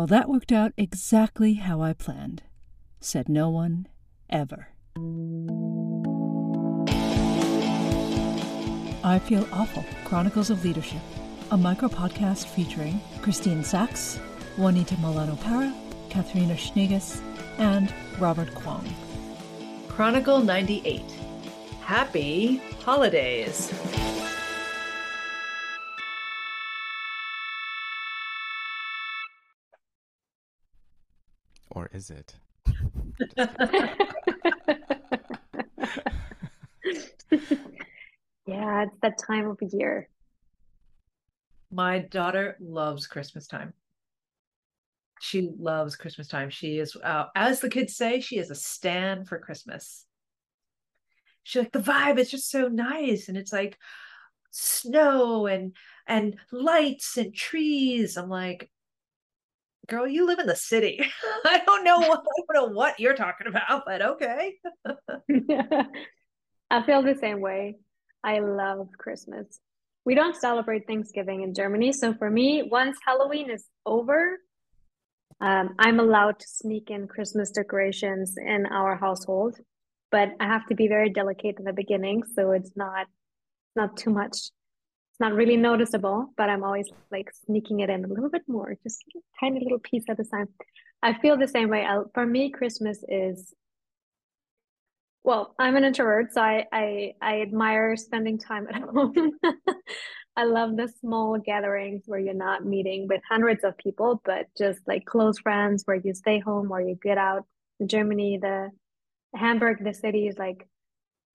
Well, that worked out exactly how I planned, said no one ever. I Feel Awful Chronicles of Leadership, a micro podcast featuring Christine Sachs, Juanita Milano Para, Katharina Schneegis, and Robert Kwong. Chronicle 98 Happy Holidays. Or is it? yeah, it's that time of year. My daughter loves Christmas time. She loves Christmas time. She is, uh, as the kids say, she is a stand for Christmas. She's like the vibe is just so nice, and it's like snow and and lights and trees. I'm like, girl, you live in the city. I don't know what I don't know what you're talking about, but okay. I feel the same way. I love Christmas. We don't celebrate Thanksgiving in Germany, so for me, once Halloween is over, um, I'm allowed to sneak in Christmas decorations in our household, but I have to be very delicate in the beginning, so it's not not too much. Not really noticeable, but I'm always like sneaking it in a little bit more, just tiny little piece at a time. I feel the same way. I, for me, Christmas is well, I'm an introvert, so I I, I admire spending time at home. I love the small gatherings where you're not meeting with hundreds of people, but just like close friends where you stay home or you get out. In Germany, the Hamburg, the city is like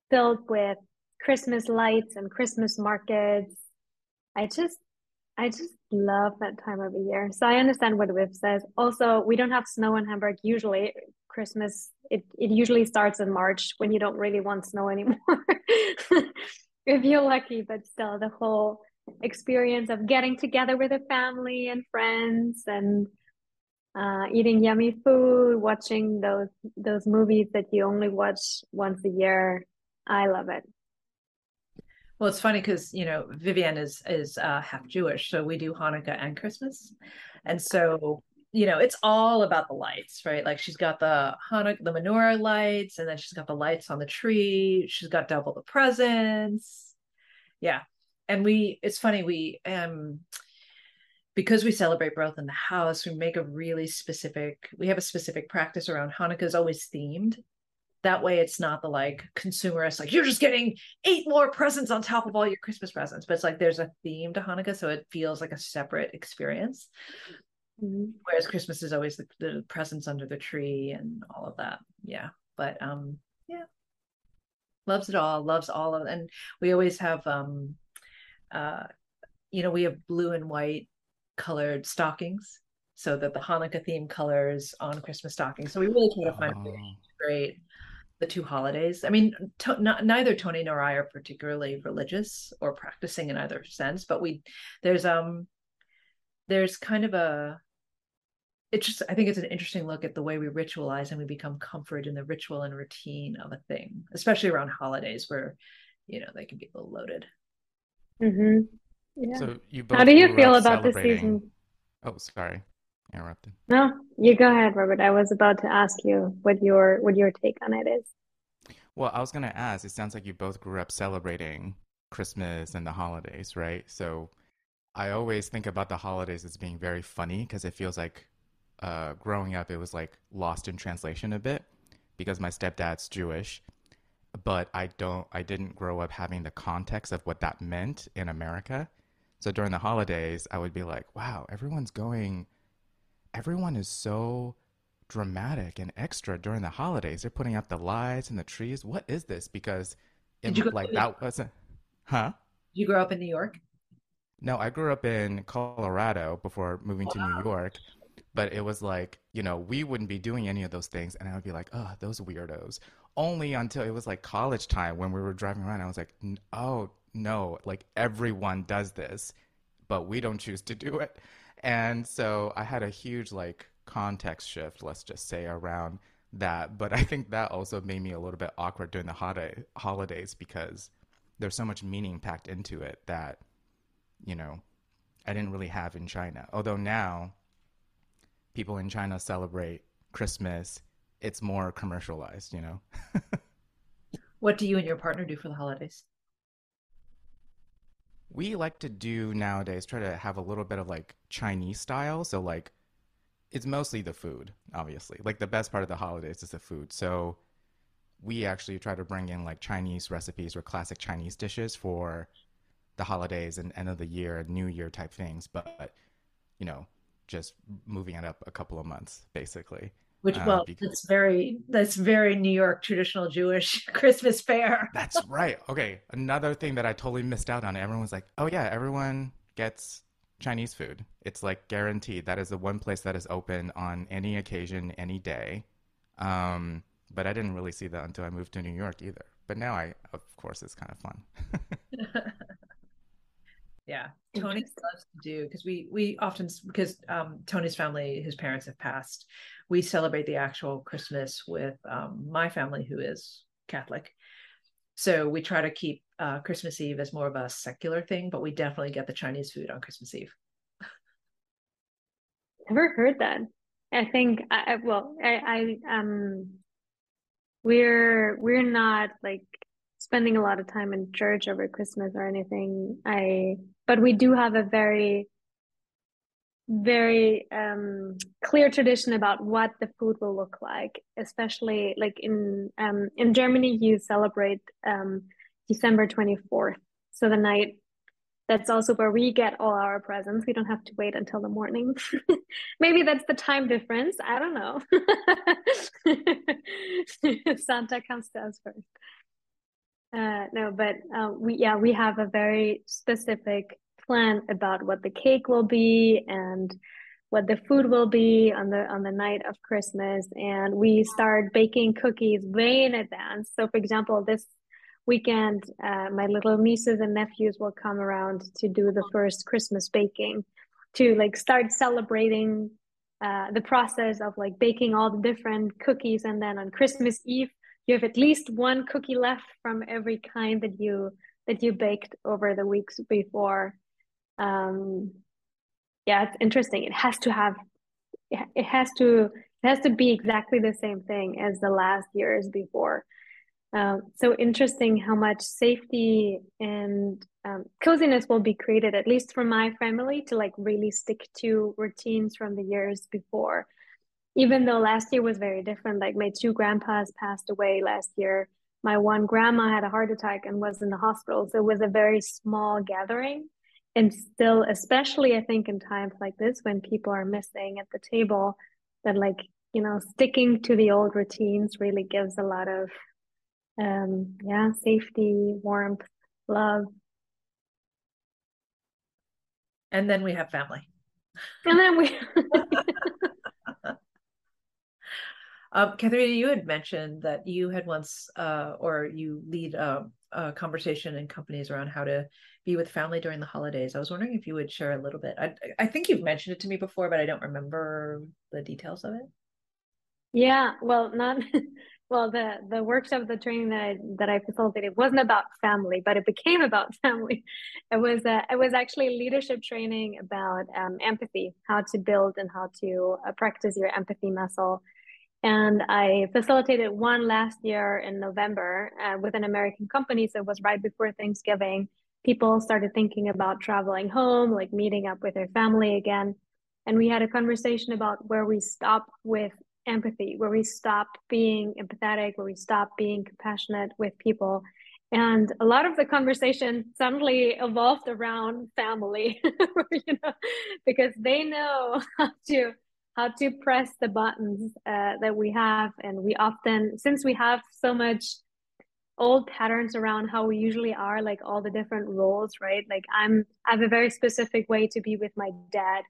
filled with Christmas lights and Christmas markets. I just I just love that time of the year. So I understand what Viv says. Also, we don't have snow in Hamburg usually. Christmas it, it usually starts in March when you don't really want snow anymore. if you're lucky, but still the whole experience of getting together with a family and friends and uh, eating yummy food, watching those those movies that you only watch once a year. I love it. Well, it's funny because you know Vivian is is uh, half Jewish, so we do Hanukkah and Christmas, and so you know it's all about the lights, right? Like she's got the Hanukkah, the menorah lights, and then she's got the lights on the tree. She's got double the presents. Yeah, and we it's funny we um because we celebrate both in the house we make a really specific we have a specific practice around hanukkah is always themed that way it's not the like consumerist like you're just getting eight more presents on top of all your christmas presents but it's like there's a theme to hanukkah so it feels like a separate experience mm-hmm. whereas christmas is always the, the presents under the tree and all of that yeah but um yeah loves it all loves all of it and we always have um uh, you know, we have blue and white colored stockings so that the Hanukkah theme colors on Christmas stockings. So we really try to find oh. great the two holidays. I mean, to, not, neither Tony nor I are particularly religious or practicing in either sense, but we there's um there's kind of a it's just I think it's an interesting look at the way we ritualize and we become comfort in the ritual and routine of a thing, especially around holidays where you know they can be a little loaded. Mm-hmm. Yeah. So you both How do you feel about this season? Oh, sorry, interrupted. No, you go ahead, Robert. I was about to ask you what your what your take on it is. Well, I was going to ask. It sounds like you both grew up celebrating Christmas and the holidays, right? So I always think about the holidays as being very funny because it feels like uh, growing up, it was like lost in translation a bit because my stepdad's Jewish but I don't I didn't grow up having the context of what that meant in America. So during the holidays, I would be like, wow, everyone's going everyone is so dramatic and extra during the holidays. They're putting up the lights and the trees. What is this? Because it, like that wasn't huh? You grew up in New York? No, I grew up in Colorado before moving wow. to New York. But it was like, you know, we wouldn't be doing any of those things. And I would be like, oh, those weirdos only until it was like college time when we were driving around. I was like, oh no, like everyone does this, but we don't choose to do it. And so I had a huge like context shift, let's just say, around that. But I think that also made me a little bit awkward during the holiday holidays because there's so much meaning packed into it that, you know, I didn't really have in China. Although now people in China celebrate Christmas, it's more commercialized, you know? what do you and your partner do for the holidays? We like to do nowadays, try to have a little bit of like Chinese style. So, like, it's mostly the food, obviously. Like, the best part of the holidays is the food. So, we actually try to bring in like Chinese recipes or classic Chinese dishes for the holidays and end of the year New Year type things. But, you know, just moving it up a couple of months, basically. Which, uh, well, uh, because... it's very that's very New York traditional Jewish Christmas fair that's right. Okay, another thing that I totally missed out on. everyone was like, "Oh yeah, everyone gets Chinese food. It's like guaranteed. That is the one place that is open on any occasion, any day." Um, but I didn't really see that until I moved to New York either. But now I, of course, it's kind of fun. yeah. Tony loves to do because we we often because um, tony's family his parents have passed. We celebrate the actual christmas with um, my family who is catholic. So we try to keep uh, christmas eve as more of a secular thing but we definitely get the chinese food on christmas eve. Never heard that. I think i well i i um we're we're not like spending a lot of time in church over Christmas or anything. I but we do have a very very um, clear tradition about what the food will look like, especially like in um, in Germany, you celebrate um, December twenty fourth, so the night. That's also where we get all our presents. We don't have to wait until the morning. Maybe that's the time difference. I don't know. Santa comes to us first. Uh, no, but uh, we yeah we have a very specific plan about what the cake will be and what the food will be on the on the night of Christmas, and we start baking cookies way in advance. So, for example, this weekend, uh, my little nieces and nephews will come around to do the first Christmas baking, to like start celebrating uh, the process of like baking all the different cookies, and then on Christmas Eve you have at least one cookie left from every kind that you that you baked over the weeks before. Um yeah it's interesting. It has to have it has to it has to be exactly the same thing as the last years before. Um, so interesting how much safety and um, coziness will be created at least for my family to like really stick to routines from the years before even though last year was very different, like my two grandpas passed away last year. My one grandma had a heart attack and was in the hospital. So it was a very small gathering. And still, especially I think in times like this when people are missing at the table, that like, you know, sticking to the old routines really gives a lot of um yeah, safety, warmth, love. And then we have family. And then we Um, Katharina, you had mentioned that you had once, uh, or you lead a, a, conversation in companies around how to be with family during the holidays. I was wondering if you would share a little bit. I, I think you've mentioned it to me before, but I don't remember the details of it. Yeah, well, not well. The the workshop, the training that I that I facilitated wasn't about family, but it became about family. It was uh, it was actually leadership training about um, empathy, how to build and how to uh, practice your empathy muscle and I facilitated one last year in November uh, with an American company. So it was right before Thanksgiving. People started thinking about traveling home, like meeting up with their family again. And we had a conversation about where we stop with empathy, where we stop being empathetic, where we stop being compassionate with people. And a lot of the conversation suddenly evolved around family, you know, because they know how to how to press the buttons uh, that we have. And we often, since we have so much old patterns around how we usually are, like all the different roles, right? Like I'm, I have a very specific way to be with my dad.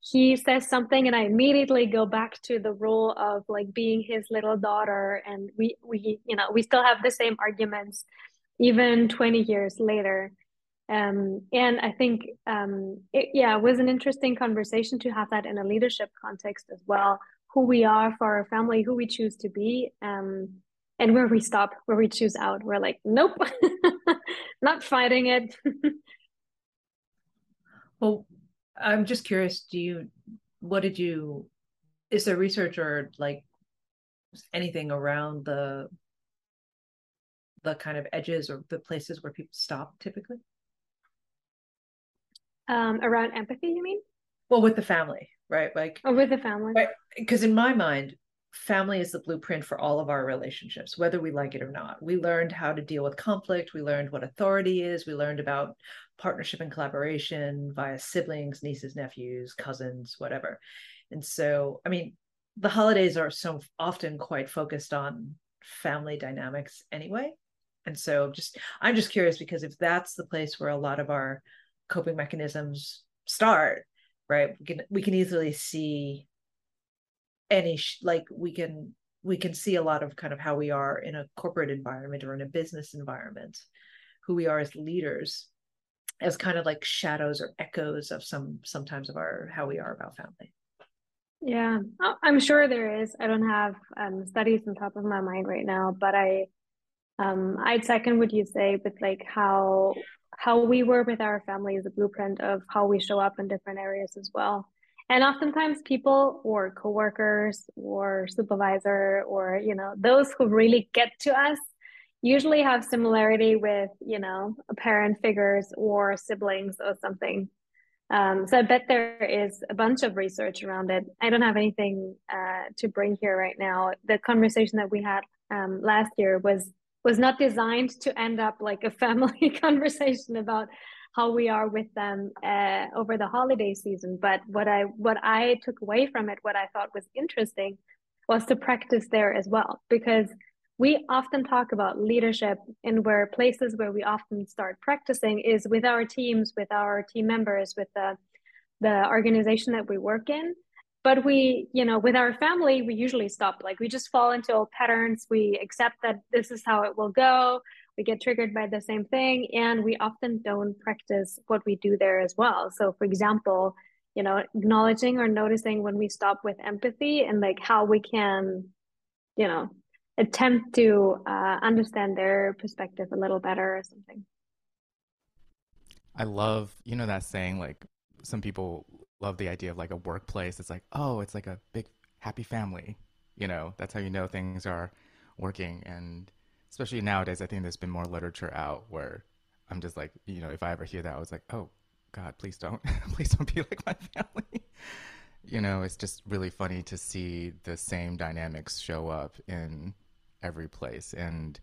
He says something and I immediately go back to the role of like being his little daughter. And we, we, you know, we still have the same arguments even 20 years later. Um, and I think, um, it, yeah, it was an interesting conversation to have that in a leadership context as well. Who we are for our family, who we choose to be, um, and where we stop, where we choose out. We're like, nope, not fighting it. well, I'm just curious. Do you? What did you is there research or like anything around the the kind of edges or the places where people stop typically? Um, around empathy, you mean? Well, with the family, right? Like, oh, with the family, right? Because in my mind, family is the blueprint for all of our relationships, whether we like it or not. We learned how to deal with conflict. We learned what authority is. We learned about partnership and collaboration via siblings, nieces, nephews, cousins, whatever. And so, I mean, the holidays are so often quite focused on family dynamics anyway. And so just I'm just curious because if that's the place where a lot of our coping mechanisms start, right? We can we can easily see any like we can we can see a lot of kind of how we are in a corporate environment or in a business environment, who we are as leaders as kind of like shadows or echoes of some sometimes of our how we are about family. Yeah, oh, I'm sure there is. I don't have um, studies on top of my mind right now, but I, um, I'd second what you say with like how how we were with our family is a blueprint of how we show up in different areas as well. And oftentimes, people or coworkers or supervisor or you know those who really get to us usually have similarity with you know parent figures or siblings or something um, so I bet there is a bunch of research around it. I don't have anything uh, to bring here right now. The conversation that we had um, last year was was not designed to end up like a family conversation about how we are with them uh, over the holiday season. But what I what I took away from it, what I thought was interesting, was to practice there as well because we often talk about leadership and where places where we often start practicing is with our teams with our team members with the the organization that we work in but we you know with our family we usually stop. Like we just fall into old patterns. We accept that this is how it will go. We get triggered by the same thing and we often don't practice what we do there as well. So for example you know acknowledging or noticing when we stop with empathy and like how we can you know attempt to uh, understand their perspective a little better or something. I love, you know, that saying like some people love the idea of like a workplace. It's like, oh, it's like a big happy family. You know, that's how you know things are working. And especially nowadays, I think there's been more literature out where I'm just like, you know, if I ever hear that, I was like, oh, God, please don't, please don't be like my family. you know, it's just really funny to see the same dynamics show up in every place. And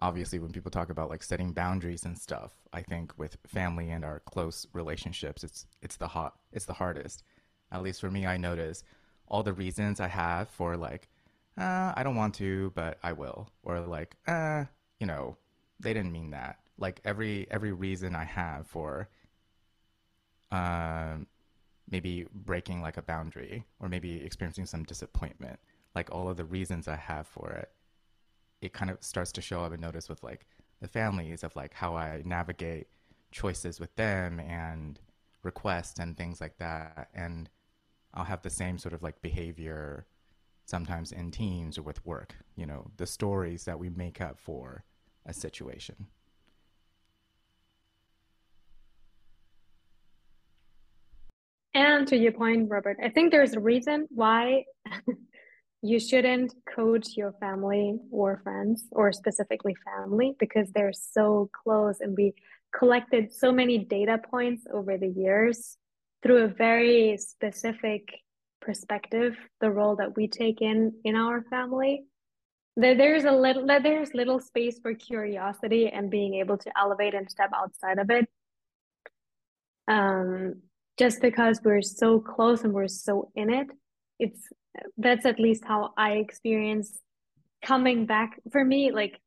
obviously, when people talk about like setting boundaries and stuff, I think with family and our close relationships, it's it's the hot it's the hardest. At least for me, I notice all the reasons I have for like, uh, I don't want to, but I will, or like, uh, you know, they didn't mean that. Like every every reason I have for, um, maybe breaking like a boundary or maybe experiencing some disappointment, like all of the reasons I have for it it kind of starts to show up and notice with like the families of like how I navigate choices with them and requests and things like that. And I'll have the same sort of like behavior sometimes in teams or with work, you know, the stories that we make up for a situation. And to your point, Robert, I think there's a reason why you shouldn't coach your family or friends or specifically family because they're so close and we collected so many data points over the years through a very specific perspective the role that we take in in our family. That there's a little there's little space for curiosity and being able to elevate and step outside of it. Um just because we're so close and we're so in it it's that's at least how I experience coming back for me, like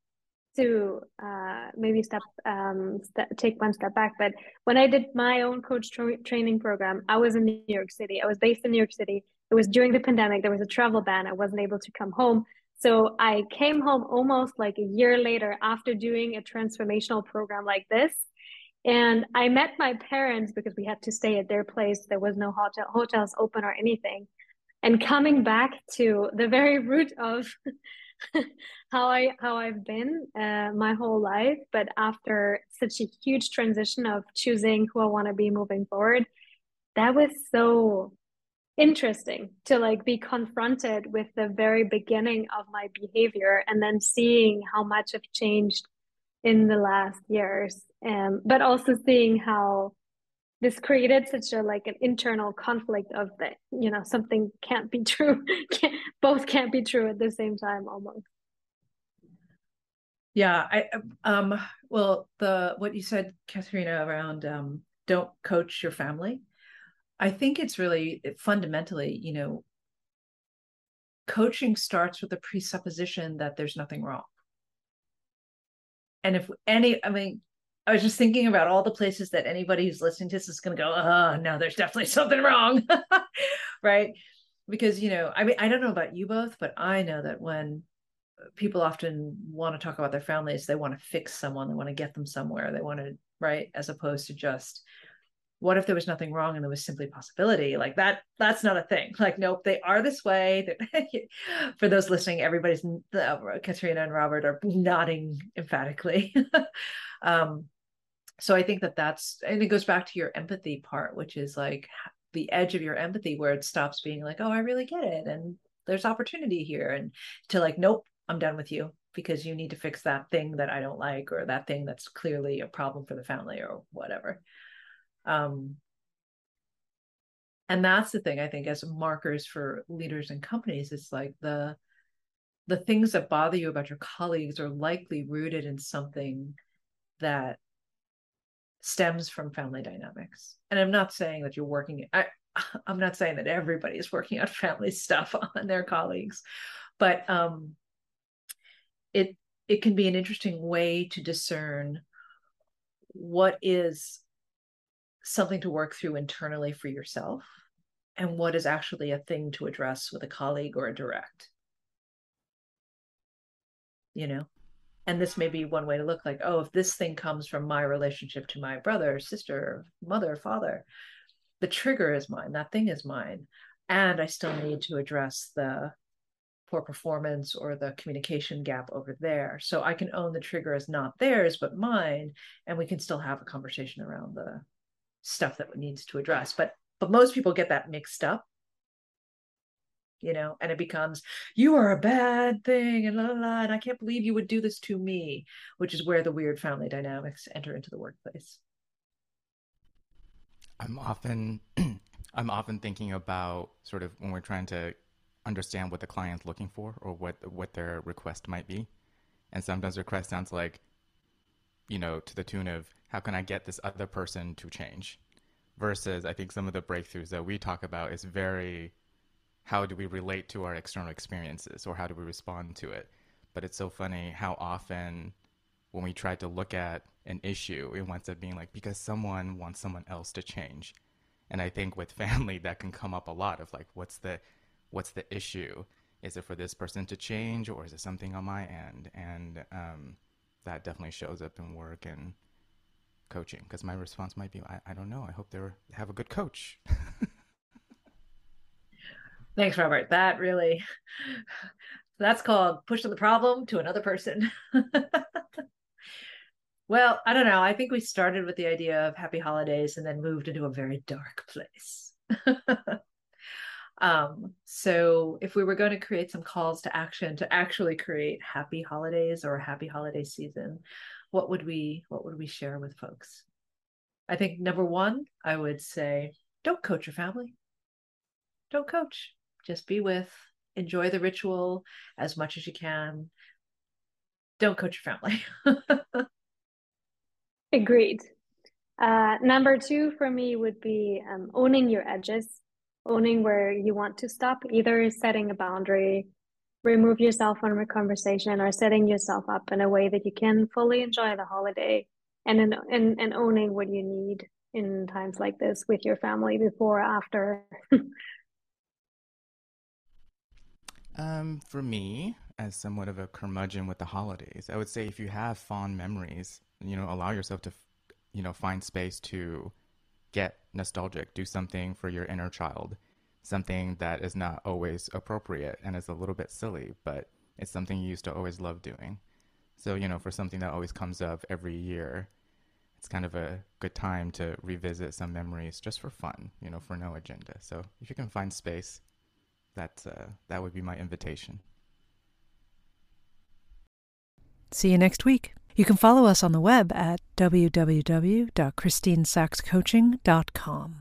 to uh, maybe step, um, take one step back. But when I did my own coach tra- training program, I was in New York City. I was based in New York City. It was during the pandemic. There was a travel ban. I wasn't able to come home. So I came home almost like a year later after doing a transformational program like this. And I met my parents because we had to stay at their place. There was no hotel, hotels open or anything and coming back to the very root of how I how I've been uh, my whole life, but after such a huge transition of choosing who I want to be moving forward, that was so interesting to like be confronted with the very beginning of my behavior and then seeing how much I've changed in the last years. Um, but also seeing how this created such a like an internal conflict of that you know something can't be true can't, both can't be true at the same time almost yeah i um well the what you said katharina around um don't coach your family I think it's really fundamentally, you know, coaching starts with the presupposition that there's nothing wrong. And if any, I mean, I was just thinking about all the places that anybody who's listening to this is going to go, oh, no, there's definitely something wrong. right. Because, you know, I mean, I don't know about you both, but I know that when people often want to talk about their families, they want to fix someone, they want to get them somewhere, they want to, right, as opposed to just, what if there was nothing wrong and there was simply possibility? Like that that's not a thing. Like nope they are this way. For those listening everybody's uh, katrina and robert are nodding emphatically. Um so i think that that's and it goes back to your empathy part which is like the edge of your empathy where it stops being like oh i really get it and there's opportunity here and to like nope i'm done with you because you need to fix that thing that i don't like or that thing that's clearly a problem for the family or whatever um, and that's the thing I think as markers for leaders and companies, it's like the the things that bother you about your colleagues are likely rooted in something that stems from family dynamics. And I'm not saying that you're working I I'm not saying that everybody is working on family stuff on their colleagues, but um it it can be an interesting way to discern what is something to work through internally for yourself and what is actually a thing to address with a colleague or a direct. You know? And this may be one way to look like oh if this thing comes from my relationship to my brother sister mother father the trigger is mine that thing is mine and i still need to address the poor performance or the communication gap over there. So i can own the trigger as not theirs but mine and we can still have a conversation around the stuff that needs to address but but most people get that mixed up. You know and it becomes you are a bad thing and la, la, la, and i can't believe you would do this to me which is where the weird family dynamics enter into the workplace. I'm often i'm often thinking about sort of when we're trying to understand what the client's looking for or what what their request might be. And sometimes request sounds like you know to the tune of how can I get this other person to change? Versus, I think some of the breakthroughs that we talk about is very how do we relate to our external experiences or how do we respond to it? But it's so funny how often when we try to look at an issue, it winds up being like because someone wants someone else to change. And I think with family that can come up a lot of like what's the what's the issue? Is it for this person to change or is it something on my end? And um, that definitely shows up in work and coaching? Because my response might be, I, I don't know. I hope they have a good coach. Thanks, Robert. That really, that's called pushing the problem to another person. well, I don't know. I think we started with the idea of happy holidays and then moved into a very dark place. Um, so if we were going to create some calls to action to actually create happy holidays or a happy holiday season, what would we what would we share with folks? I think number one i would say don't coach your family. Don't coach. Just be with enjoy the ritual as much as you can. Don't coach your family. Agreed. Uh, number two for me would be um, owning your edges owning where you want to stop either setting a boundary remove yourself from a conversation or setting yourself up in a way that you can fully enjoy the holiday and in, and, and owning what you need in times like this with your family before after. Um for me as somewhat of a curmudgeon with the holidays i would say if you have fond memories you know allow yourself to you know find space to get nostalgic do something for your inner child something that is not always appropriate and is a little bit silly, but it's something you used to always love doing. So, you know, for something that always comes up every year, it's kind of a good time to revisit some memories just for fun, you know, for no agenda. So if you can find space, that's uh, that would be my invitation. See you next week. You can follow us on the web at www.christinesaxcoaching.com.